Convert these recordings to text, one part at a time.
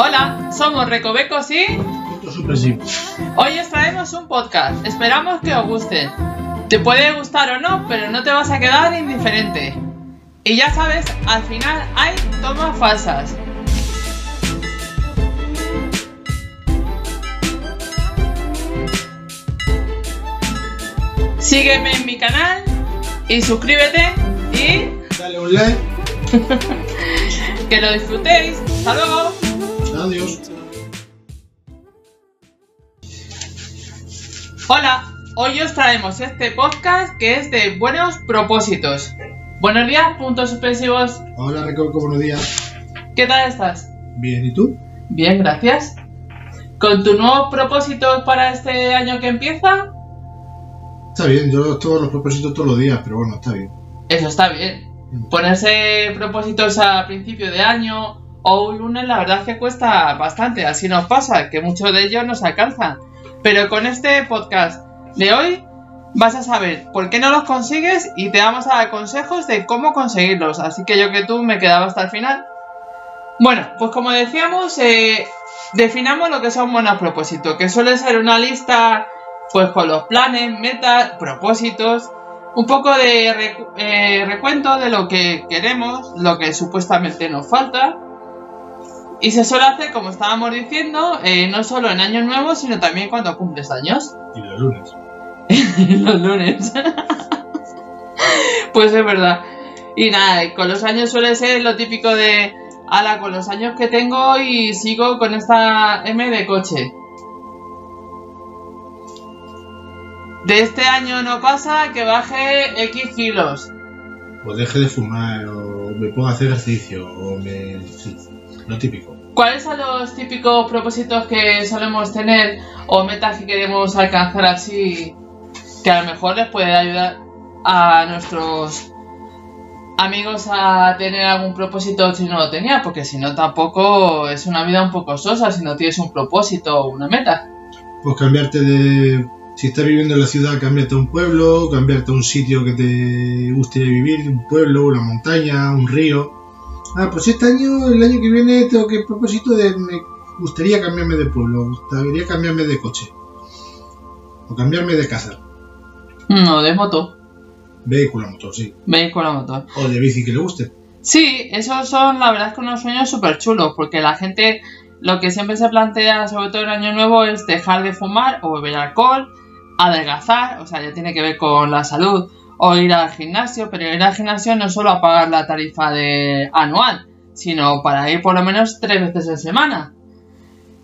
Hola, somos Recovecos y hoy os traemos un podcast. Esperamos que os guste. Te puede gustar o no, pero no te vas a quedar indiferente. Y ya sabes, al final hay tomas falsas. Sígueme en mi canal y suscríbete y Dale un like. que lo disfrutéis. ¡Hasta luego! Adiós. Hola, hoy os traemos este podcast que es de buenos propósitos. Buenos días, puntos suspensivos. Hola, Recoco, buenos días. ¿Qué tal estás? Bien, ¿y tú? Bien, gracias. ¿Con tus nuevos propósitos para este año que empieza? Está bien, yo todos los propósitos todos los días, pero bueno, está bien. Eso está bien. Ponerse propósitos a principio de año o un lunes, la verdad es que cuesta bastante. Así nos pasa, que muchos de ellos nos alcanzan. Pero con este podcast de hoy vas a saber por qué no los consigues y te vamos a dar consejos de cómo conseguirlos. Así que yo que tú me quedaba hasta el final. Bueno, pues como decíamos, eh, definamos lo que son buenos propósitos, que suele ser una lista pues con los planes, metas, propósitos, un poco de eh, recuento de lo que queremos, lo que supuestamente nos falta. Y se suele hacer, como estábamos diciendo, eh, no solo en Año Nuevo, sino también cuando cumples años. Y los lunes. los lunes. pues es verdad. Y nada, con los años suele ser lo típico de, ala, con los años que tengo y sigo con esta M de coche. De este año no pasa que baje X kilos. O deje de fumar, o me ponga a hacer ejercicio, o me. Sí, lo típico. ¿Cuáles son los típicos propósitos que solemos tener o metas que queremos alcanzar así que a lo mejor les puede ayudar a nuestros amigos a tener algún propósito si no lo tenía? Porque si no tampoco es una vida un poco sosa si no tienes un propósito o una meta. Pues cambiarte de. Si estás viviendo en la ciudad, cambiarte a un pueblo, cambiarte a un sitio que te guste vivir, un pueblo, una montaña, un río. Ah, pues este año, el año que viene, tengo que propósito de. Me gustaría cambiarme de pueblo, gustaría cambiarme de coche. O cambiarme de casa. No, de moto. Vehículo a motor, sí. Vehículo a motor. O de bici que le guste. Sí, esos son la verdad que unos sueños súper chulos, porque la gente lo que siempre se plantea, sobre todo en Año Nuevo, es dejar de fumar o beber alcohol, adelgazar, o sea, ya tiene que ver con la salud, o ir al gimnasio, pero ir al gimnasio no solo a pagar la tarifa de anual, sino para ir por lo menos tres veces en semana.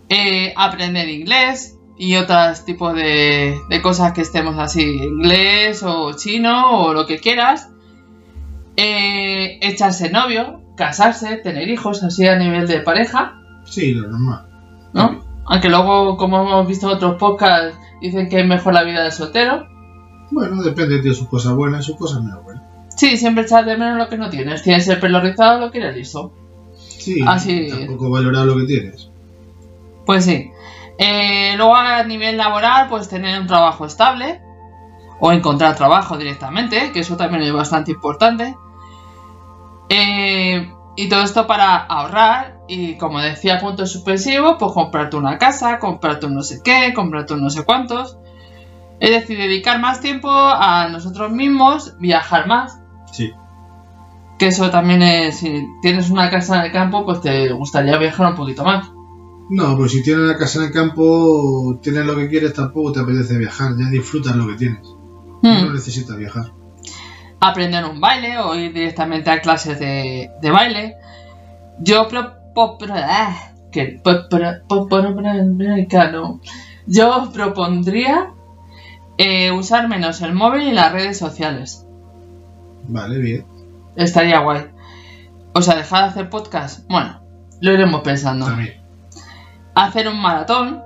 Eh, aprender inglés y otros tipos de, de cosas que estemos así, inglés o chino o lo que quieras eh, echarse novio, casarse, tener hijos así a nivel de pareja, Sí, lo normal. ¿no? Aunque luego, como hemos visto en otros podcasts, dicen que es mejor la vida de soltero. Bueno, depende de sus cosas buenas y sus cosas menos buenas. Sí, siempre echas de menos lo que no tienes. Tienes el pelo rizado, lo quieres liso. Sí, Ah, sí. tampoco valorar lo que tienes. Pues sí. Eh, luego a nivel laboral, pues tener un trabajo estable. O encontrar trabajo directamente, que eso también es bastante importante. Eh, y todo esto para ahorrar y, como decía, puntos suspensivos, pues comprarte una casa, comprarte un no sé qué, comprarte un no sé cuántos. Es decir, dedicar más tiempo a nosotros mismos, viajar más. Sí. Que eso también es, si tienes una casa en el campo, pues te gustaría viajar un poquito más. No, pues si tienes una casa en el campo, tienes lo que quieres, tampoco te apetece viajar. Ya disfrutas lo que tienes. Hmm. No necesitas viajar. aprender un baile o ir directamente a clases de, de baile. Yo ah, que. Yo propondría eh, usar menos el móvil y las redes sociales. Vale, bien. Estaría guay. O sea, dejar de hacer podcast. Bueno, lo iremos pensando. También. Hacer un maratón.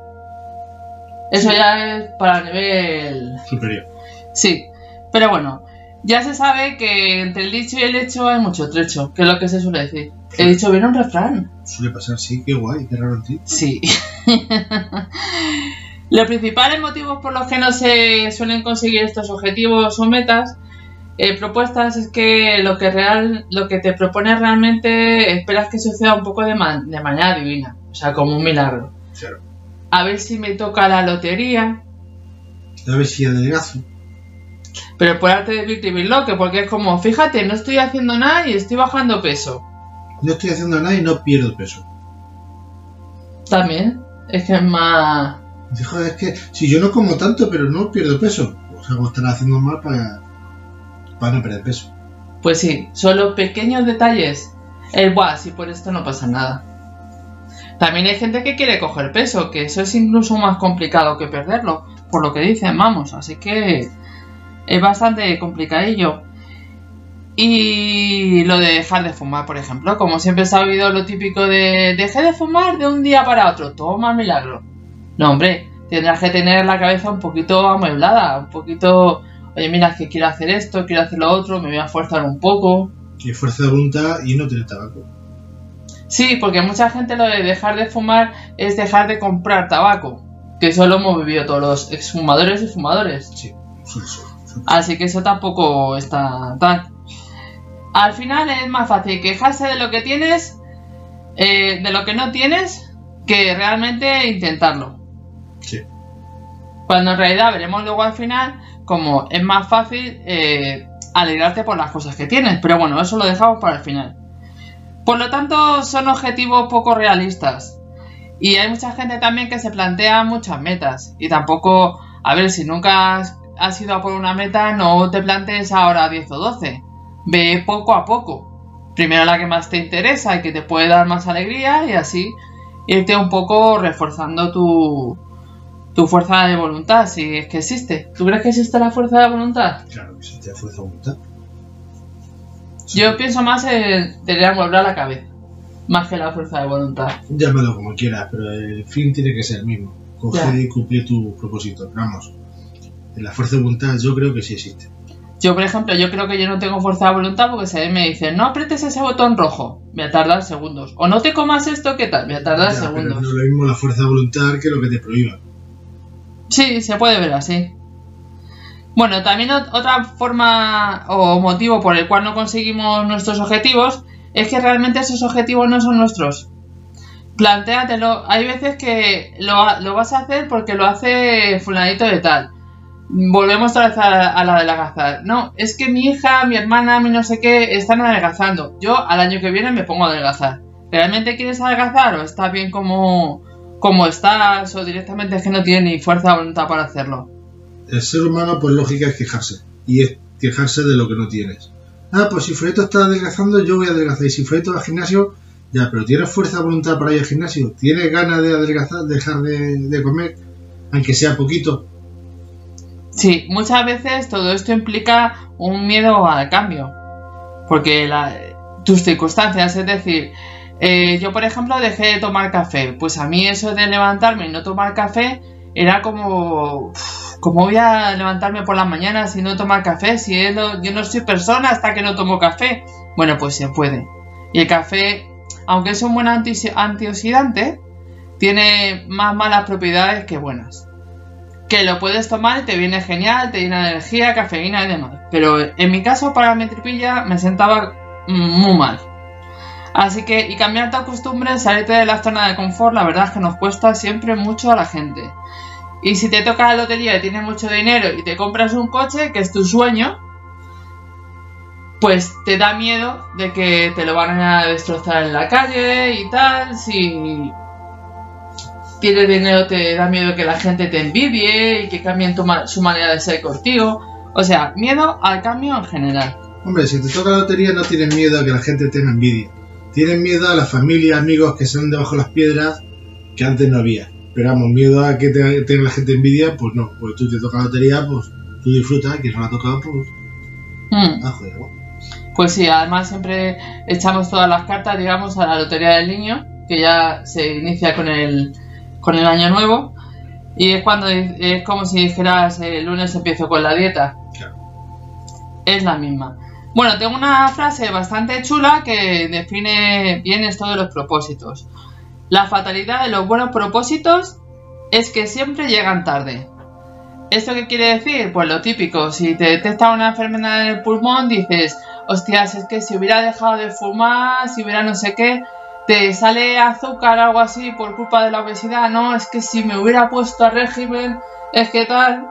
Eso ya es para nivel Superior. Sí, pero bueno, ya se sabe que entre el dicho y el hecho hay mucho trecho, que es lo que se suele decir. He dicho bien un refrán. Suele pasar, sí, qué guay, qué raro ti. Sí. los principales motivos por los que no se suelen conseguir estos objetivos o metas eh, propuestas es que lo que real, lo que te propones realmente esperas que suceda un poco de, ma- de manera divina. O sea, como un milagro. Claro. A ver si me toca la lotería. A ver si adelgazo. Pero por arte de Victim Loque, porque es como, fíjate, no estoy haciendo nada y estoy bajando peso. No estoy haciendo nada y no pierdo peso. También. Es que es más. Dice, es que si yo no como tanto, pero no pierdo peso. Pues algo estará haciendo mal para, para no perder peso. Pues sí, solo pequeños detalles. El guau, si por esto no pasa nada. También hay gente que quiere coger peso, que eso es incluso más complicado que perderlo, por lo que dicen, vamos, así que es bastante complicadillo. Y lo de dejar de fumar, por ejemplo, como siempre se ha oído lo típico de dejé de fumar de un día para otro, toma milagro. No, hombre, tendrás que tener la cabeza un poquito amueblada, un poquito, oye, mira, que quiero hacer esto, quiero hacer lo otro, me voy a esforzar un poco. Que fuerza de voluntad y no tener tabaco. Sí, porque mucha gente lo de dejar de fumar es dejar de comprar tabaco, que eso lo hemos vivido todos los exfumadores y fumadores. Sí, sí, sí, sí. Así que eso tampoco está tan. Al final es más fácil quejarse de lo que tienes, eh, de lo que no tienes, que realmente intentarlo. Cuando en realidad veremos luego al final como es más fácil eh, alegrarte por las cosas que tienes. Pero bueno, eso lo dejamos para el final. Por lo tanto, son objetivos poco realistas. Y hay mucha gente también que se plantea muchas metas. Y tampoco, a ver, si nunca has, has ido a por una meta, no te plantees ahora 10 o 12. Ve poco a poco. Primero la que más te interesa y que te puede dar más alegría y así irte un poco reforzando tu, tu fuerza de voluntad, si es que existe. ¿Tú crees que existe la fuerza de voluntad? Claro que sí, te fuerza de voluntad. Yo pienso más en tener amueblar la cabeza, más que la fuerza de voluntad. Llámalo como quieras, pero el fin tiene que ser el mismo. Coger Ya. y cumplir tu propósito. Vamos. La fuerza de voluntad yo creo que sí existe. Yo, por ejemplo, yo creo que yo no tengo fuerza de voluntad porque mí me dicen, no apretes ese botón rojo, voy a tardar segundos. O no te comas esto, ¿qué tal? Voy a tardar Ya, pero segundos. no es lo mismo la fuerza de voluntad que lo que te prohíba. Sí, se puede ver así. Bueno, también ot- otra forma o motivo por el cual no conseguimos nuestros objetivos es que realmente esos objetivos no son nuestros. Plantéatelo. Hay veces que lo, vas a hacer porque lo hace fulanito de tal. Volvemos otra vez a, la de adelgazar. No, es que mi hija, mi hermana, mi no sé qué, están adelgazando. Yo al año que viene me pongo a adelgazar. ¿Realmente quieres adelgazar o está bien como, como estás o directamente es que no tienes ni fuerza de voluntad para hacerlo? El ser humano, por lógica, es quejarse. Y es quejarse de lo que no tienes. Ah, pues si Fredo está adelgazando, yo voy a adelgazar. Y si Fredo va al gimnasio, ya, pero ¿tienes fuerza de voluntad para ir al gimnasio? ¿Tienes ganas de adelgazar, dejar de, de comer? Aunque sea poquito. Sí, muchas veces todo esto implica un miedo al cambio. Porque la- tus circunstancias, es decir, eh, yo por ejemplo dejé de tomar café. Pues a mí eso de levantarme y no tomar café era como... ¿Cómo voy a levantarme por las mañanas y no tomar café? Si es lo- yo no soy persona hasta que no tomo café. Bueno, pues se puede. Y el café, aunque es un buen anti- antioxidante, tiene más malas propiedades que buenas que lo puedes tomar y te viene genial, te llena energía, cafeína y demás. Pero en mi caso, para mi tripilla, me sentaba muy mal. Así que, y cambiar tu costumbre, salirte de la zona de confort, la verdad es que nos cuesta siempre mucho a la gente. Y si te toca la lotería y tienes mucho dinero y te compras un coche, que es tu sueño, pues te da miedo de que te lo van a destrozar en la calle y tal. Si tienes dinero te da miedo que la gente te envidie y que cambien tu ma- su manera de ser contigo. O sea, miedo al cambio en general. Hombre, si te toca la lotería no tienes miedo a que la gente tenga envidia. Tienes miedo a la familia, amigos que van debajo de las piedras que antes no había. Pero vamos, miedo a que te- tenga la gente envidia, pues no. Pues tú te toca la lotería, pues tú disfrutas, que no la ha tocado, pues Hmm. ah, joder, ¿no? Pues sí, además siempre echamos todas las cartas, digamos, a la Lotería del Niño, que ya se inicia con el, con el año nuevo. Y es cuando es como si dijeras el lunes empiezo con la dieta. Claro. Es la misma. Bueno, tengo una frase bastante chula que define bien esto de los propósitos. La fatalidad de los buenos propósitos es que siempre llegan tarde. ¿Esto qué quiere decir? Pues lo típico, si te detecta una enfermedad en el pulmón, dices, hostias, es que si hubiera dejado de fumar, si hubiera no sé qué, te sale azúcar o algo así por culpa de la obesidad, no, es que si me hubiera puesto a régimen, es que tal.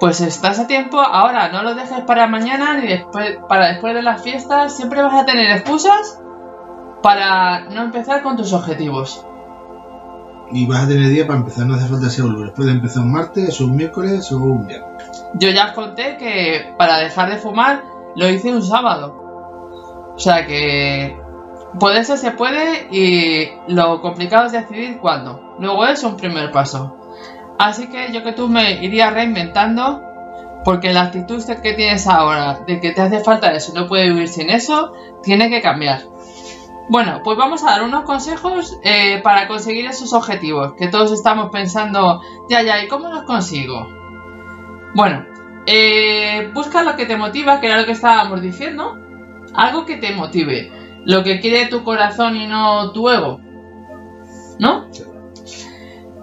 Pues estás a tiempo, ahora no lo dejes para mañana ni después, para después de las fiestas, siempre vas a tener excusas para no empezar con tus objetivos. Y vas a tener día para empezar, no hace falta ser un lunes. Puede empezar un martes, un miércoles o un viernes. Yo ya os conté que para dejar de fumar lo hice un sábado. O sea que puede ser, se puede y lo complicado es decidir cuándo. Luego es un primer paso. Así que yo que tú me iría reinventando porque la actitud que tienes ahora de que te hace falta eso, no puedes vivir sin eso, tiene que cambiar. Bueno, pues vamos a dar unos consejos eh, para conseguir esos objetivos que todos estamos pensando, ya, ya, ¿y cómo los consigo? Bueno, eh, busca lo que te motiva, que era lo que estábamos diciendo, algo que te motive, lo que quiere tu corazón y no tu ego, ¿no?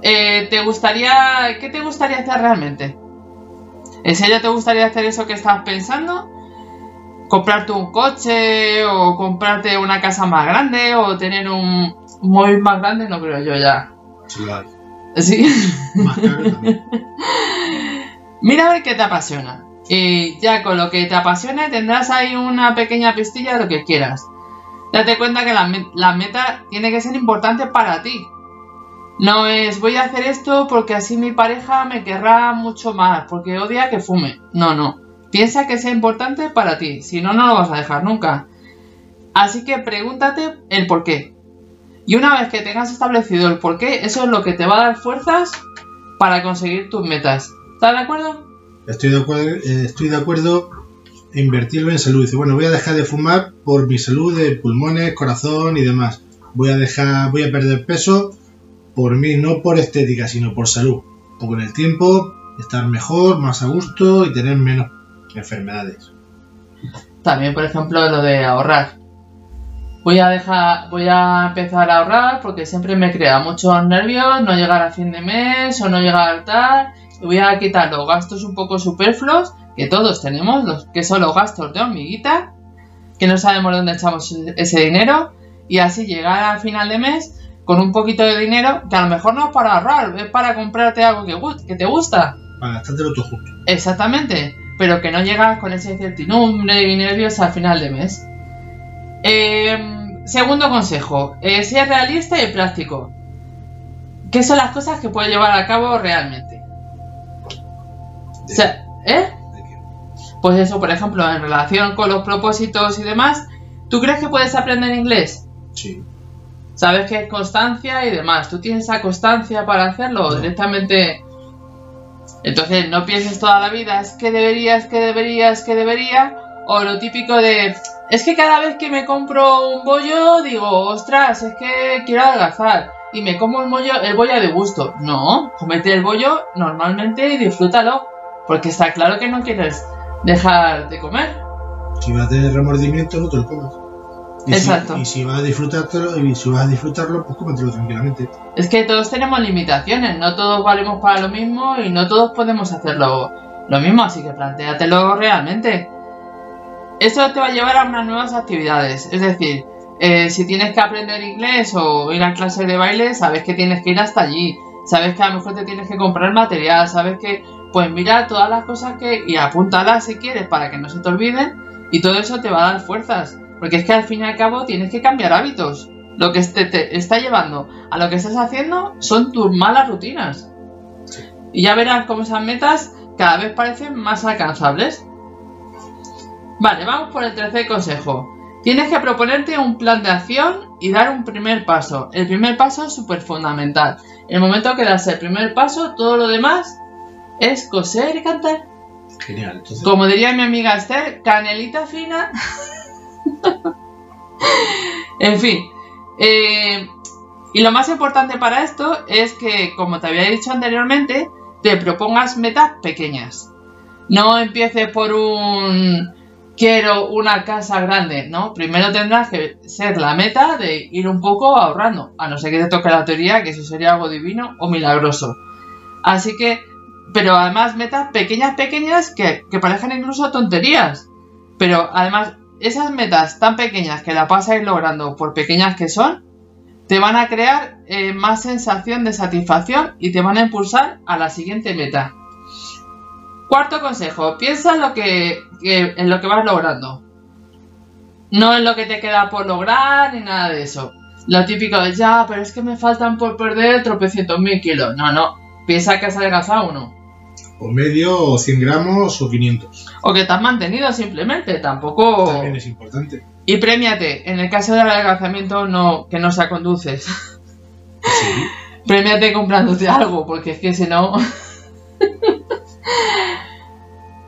Eh, ¿Te gustaría, qué te gustaría hacer realmente? ¿En serio te gustaría hacer eso que estás pensando? comprarte un coche o comprarte una casa más grande o tener un móvil más grande, no creo yo ya. Sí. Más caro Mira a ver qué te apasiona. Y ya con lo que te apasione tendrás ahí una pequeña pistilla de lo que quieras. Date cuenta que la, la meta tiene que ser importante para ti. No es voy a hacer esto porque así mi pareja me querrá mucho más, porque odia que fume. No, no. Piensa que sea importante para ti, si no, no lo vas a dejar nunca. Así que pregúntate el por qué. Y una vez que tengas establecido el por qué, eso es lo que te va a dar fuerzas para conseguir tus metas. ¿Estás de acuerdo? Estoy de acuerdo, eh, estoy de acuerdo en invertirlo en salud. Dice, bueno, voy a dejar de fumar por mi salud de pulmones, corazón y demás. Voy a dejar, voy a perder peso por mí, no por estética, sino por salud. O con el tiempo estar mejor, más a gusto y tener menos enfermedades. También, por ejemplo, lo de ahorrar. Voy a dejar, voy a empezar a ahorrar porque siempre me crea muchos nervios no llegar a fin de mes o no llegar a tal. voy a quitar los gastos un poco superfluos que todos tenemos, los que son los gastos de hormiguita, que no sabemos dónde echamos ese dinero y así llegar al final de mes con un poquito de dinero que a lo mejor no es para ahorrar, es para comprarte algo que, que te gusta. Para gastártelo tú justo. Exactamente pero que no llegas con esa incertidumbre y nervios al final de mes. Em, segundo consejo, eh, ser realista y práctico. ¿Qué son las cosas que puedes llevar a cabo realmente? O sea, ¿eh? Pues eso, por ejemplo, en relación con los propósitos y demás, ¿tú crees que puedes aprender inglés? Sí. Sabes que es constancia y demás. ¿Tú tienes esa constancia para hacerlo directamente entonces no pienses toda la vida, es que deberías, que deberías, que debería, o lo típico de, es que cada vez que me compro un bollo digo, ostras, es que quiero adelgazar y me como el bollo, el bollo de gusto. No, comete el bollo normalmente y disfrútalo, porque está claro que no quieres dejar de comer. Si vas a tener remordimiento, no te lo Exacto. y si vas a disfrutarlo, y si vas a disfrutarlo, pues cómetelo tranquilamente. Es que todos tenemos limitaciones, no todos valemos para lo mismo y no todos podemos hacerlo lo mismo, así que planteatelo realmente. Esto te va a llevar a unas nuevas actividades, es decir, eh, si tienes que aprender inglés o ir a clases de baile, sabes que tienes que ir hasta allí, sabes que a lo mejor te tienes que comprar material, sabes que, pues mira todas las cosas que, y apúntalas si quieres para que no se te olviden, y todo eso te va a dar fuerzas. Porque es que al fin y al cabo tienes que cambiar hábitos. Lo que te, está llevando a lo que estás haciendo son tus malas rutinas. Y ya verás cómo esas metas cada vez parecen más alcanzables. Vale, vamos por el tercer consejo. Tienes que proponerte un plan de acción y dar un primer paso. El primer paso es súper fundamental. En el momento que das el primer paso, todo lo demás es coser y cantar. Genial. Como diría mi amiga Esther, canelita fina. en fin. Eh, y lo más importante para esto es que, como te había dicho anteriormente, te propongas metas pequeñas. No empieces por un quiero una casa grande, ¿no? Primero tendrás que ser la meta de ir un poco ahorrando, a no ser que te toque la teoría, que eso sería algo divino o milagroso. Así que, pero además metas pequeñas, pequeñas que, que parezcan incluso tonterías. Pero además esas metas tan pequeñas que la vas a ir logrando por pequeñas que son, te van a crear eh, más sensación de satisfacción y te van a impulsar a la siguiente meta. Cuarto consejo, piensa en lo que, vas logrando. No en lo que te queda por lograr ni nada de eso. Lo típico de ya, pero es que me faltan por perder tropecientos mil kilos. No, no. Piensa que has adelgazado uno. O medio, o 100 gramos, o 500. O que te has mantenido simplemente. Tampoco. También es importante. Y premiate. En el caso del adelgazamiento, no, que no sea conduces. Sí. Premiate comprándote algo, porque es que si no.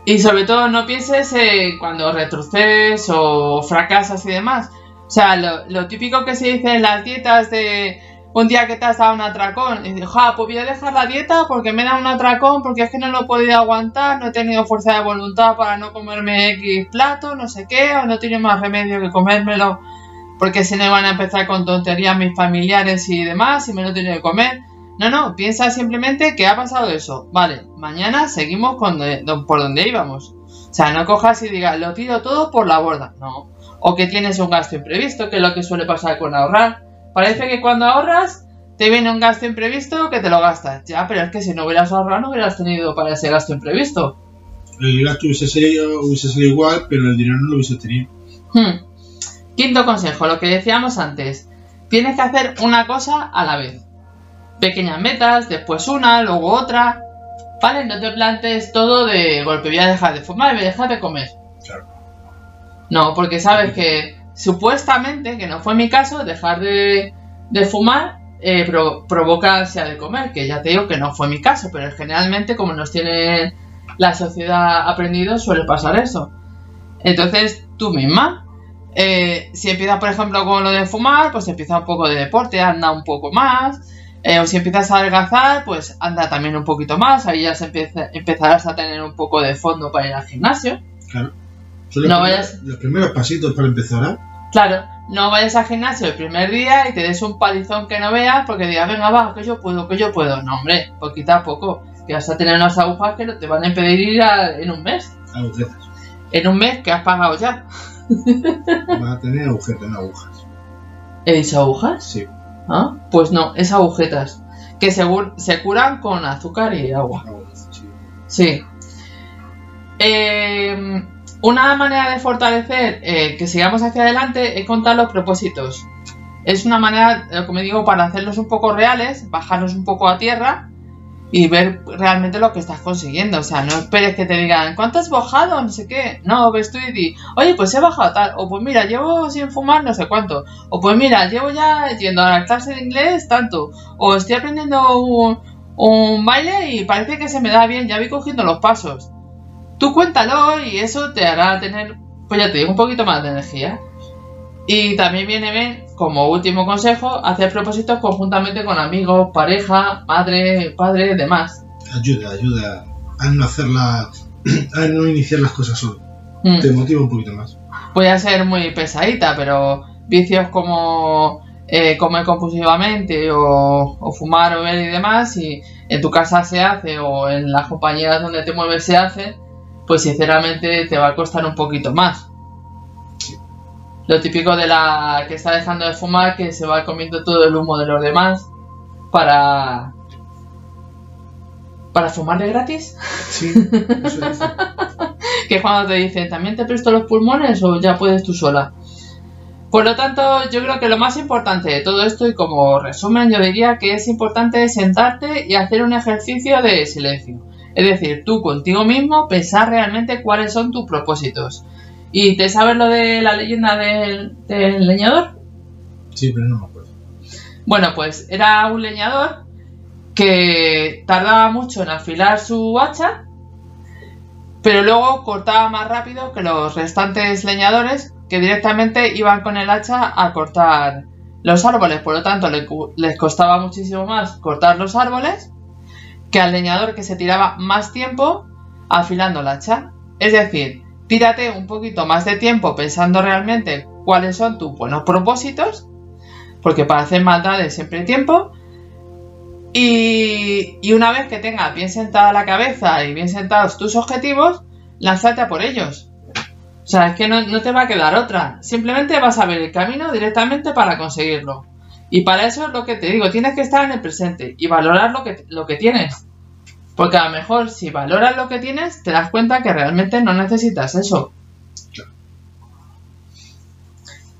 y sobre todo, no pienses en cuando retrocedes o fracasas y demás. O sea, lo, lo típico que se dice en las dietas de un día que te has dado un atracón y dices, ja, pues voy a dejar la dieta porque me da un atracón, porque es que no lo he podido aguantar, no he tenido fuerza de voluntad para no comerme X plato, no sé qué, o no tiene más remedio que comérmelo porque si no van a empezar con tonterías mis familiares y demás y me lo tengo que comer. No, no, piensa simplemente que ha pasado eso. Vale, mañana seguimos con por donde íbamos. O sea, no cojas y digas, lo tiro todo por la borda. No. O que tienes un gasto imprevisto, que es lo que suele pasar con ahorrar. Parece que cuando ahorras te viene un gasto imprevisto que te lo gastas. Ya, pero es que si no hubieras ahorrado no hubieras tenido para ese gasto imprevisto. El gasto hubiese salido, hubiese salido igual, pero el dinero no lo hubiese tenido. Hmm. Quinto consejo, lo que decíamos antes. Tienes que hacer una cosa a la vez. Pequeñas metas, después una, luego otra. ¿Vale? No te plantes todo de golpe. Voy a dejar de fumar y voy a dejar de comer. Claro. No, porque sabes que supuestamente, que no fue mi caso, dejar de, de fumar eh, pro- provoca ansia de comer, que ya te digo que no fue mi caso, pero generalmente como nos tiene la sociedad aprendido suele pasar eso. Entonces tú misma, eh, si empiezas por ejemplo con lo de fumar, pues empieza un poco de deporte, anda un poco más. eh, o si empiezas a adelgazar, pues anda también un poquito más, ahí ya se empieza, empezarás a tener un poco de fondo para ir al gimnasio. Claro. Son los, No primeros, vayas- los primeros pasitos para empezar, ¿eh? Claro, no vayas al gimnasio el primer día y te des un palizón que no veas porque digas, venga, va, que yo puedo, que yo puedo. No, hombre, poquito a poco. Que vas a tener unas agujas que no te van a impedir ir a- en un mes. Agujetas. En un mes que has pagado ya. Vas a tener agujetas, no agujas. ¿He dicho agujas? Sí. ¿Ah? Pues no, es agujetas. Que segur- se curan con azúcar y agua. sí. Sí. Eh, una manera de fortalecer eh, que sigamos hacia adelante es contar los propósitos. Es una manera, eh, como digo, para hacerlos un poco reales, bajarlos un poco a tierra y ver realmente lo que estás consiguiendo. O sea, no esperes que te digan, ¿cuánto has bajado? No sé qué. No, ves tú y di, oye, pues he bajado tal. O pues mira, llevo sin fumar no sé cuánto. O pues mira, llevo ya yendo a la clase de inglés tanto. O estoy aprendiendo un, un baile y parece que se me da bien, ya voy cogiendo los pasos. Tú cuéntalo y eso te hará tener, pues ya te digo, un poquito más de energía. Y también viene bien, como último consejo, hacer propósitos conjuntamente con amigos, pareja, madre, padre, demás. Ayuda, ayuda a no hacerla, a no iniciar las cosas solo. Mm. Te motiva un poquito más. Puede ser muy pesadita, pero vicios como eh, comer compulsivamente o, o fumar o beber y demás, si en tu casa se hace o en las compañías donde te mueves se hace, pues sinceramente te va a costar un poquito más. Lo típico de la que está dejando de fumar, que se va comiendo todo el humo de los demás para... ¿Para fumar de gratis? Sí, eso dice. que es cuando te dicen, ¿también te presto los pulmones o ya puedes tú sola? Por lo tanto, yo creo que lo más importante de todo esto, y como resumen, yo diría que es importante sentarte y hacer un ejercicio de silencio. Es decir, tú contigo mismo pensar realmente cuáles son tus propósitos. ¿Y te sabes lo de la leyenda del, del leñador? Sí, pero no me acuerdo. Bueno, pues era un leñador que tardaba mucho en afilar su hacha, pero luego cortaba más rápido que los restantes leñadores que directamente iban con el hacha a cortar los árboles. Por lo tanto, les costaba muchísimo más cortar los árboles que al leñador que se tiraba más tiempo afilando el hacha. Es decir, tírate un poquito más de tiempo pensando realmente cuáles son tus buenos propósitos porque para hacer maldades siempre hay tiempo. Y, una vez que tengas bien sentada la cabeza y bien sentados tus objetivos, lánzate a por ellos. O sea, es que no, no te va a quedar otra. Simplemente vas a ver el camino directamente para conseguirlo. Y para eso es lo que te digo, tienes que estar en el presente y valorar lo que, lo que tienes. Porque a lo mejor si valoras lo que tienes, te das cuenta que realmente no necesitas eso. Claro.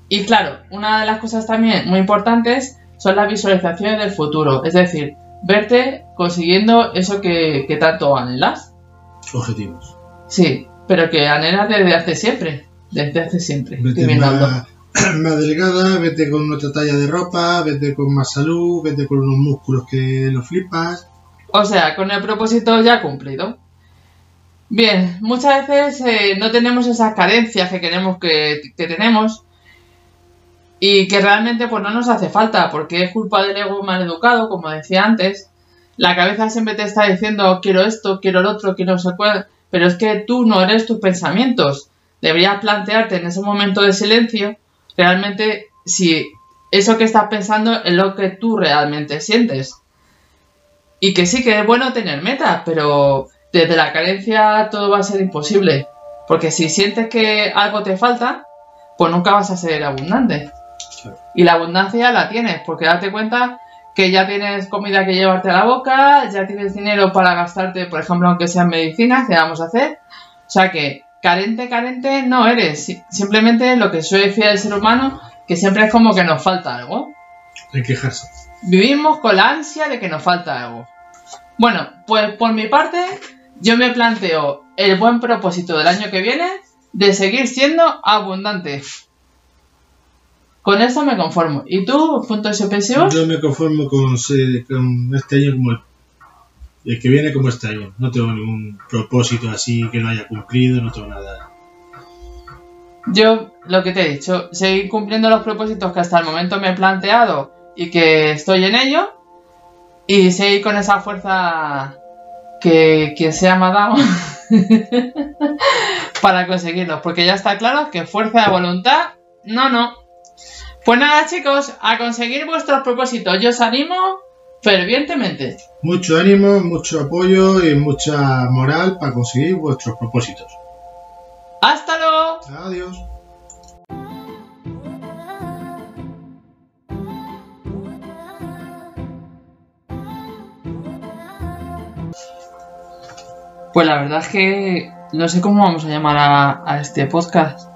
Y claro, una de las cosas también muy importantes son las visualizaciones del futuro. Es decir, verte consiguiendo eso que, que tanto anhelas. Objetivos. Sí, pero que anhelas desde hace siempre. Desde hace siempre. Vete más, más delgada, vete con otra talla de ropa, vete con más salud, vete con unos músculos que lo flipas. O sea, con el propósito ya cumplido. Bien, muchas veces eh, no tenemos esas carencias que queremos que, tenemos y que realmente pues no nos hace falta porque es culpa del ego mal educado, como decía antes. La cabeza siempre te está diciendo quiero esto, quiero el otro, quiero no sé cuál, pero es que tú no eres tus pensamientos. Deberías plantearte en ese momento de silencio realmente si eso que estás pensando es lo que tú realmente sientes. Y que sí que es bueno tener metas, pero desde la carencia todo va a ser imposible. Porque si sientes que algo te falta, pues nunca vas a ser abundante. Y la abundancia la tienes, porque date cuenta que ya tienes comida que llevarte a la boca, ya tienes dinero para gastarte, por ejemplo, aunque sean medicinas, ¿qué vamos a hacer? O sea que carente, carente no eres. Si- Simplemente lo que suele decir el ser humano, que siempre es como que nos falta algo. Hay que quejarse. Vivimos con la ansia de que nos falta algo. Bueno, pues por mi parte, yo me planteo el buen propósito del año que viene de seguir siendo abundante. Con eso me conformo. ¿Y tú, puntos suspensivos? Yo me conformo con, con este año como el, el que viene como este año. No tengo ningún propósito así que no haya cumplido, no tengo nada. Yo, lo que te he dicho, seguir cumpliendo los propósitos que hasta el momento me he planteado y que estoy en ello. Y seguir con esa fuerza que quien sea ha dado para conseguirlos. Porque ya está claro que fuerza de voluntad, no, no. Pues nada, chicos, a conseguir vuestros propósitos. Yo os animo fervientemente. Mucho ánimo, mucho apoyo y mucha moral para conseguir vuestros propósitos. ¡Hasta luego! Adiós. Pues la verdad es que no sé cómo vamos a llamar a, a este podcast.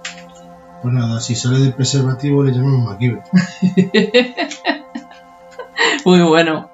Pues nada, si sale del preservativo le llamamos MacGyver. Muy bueno.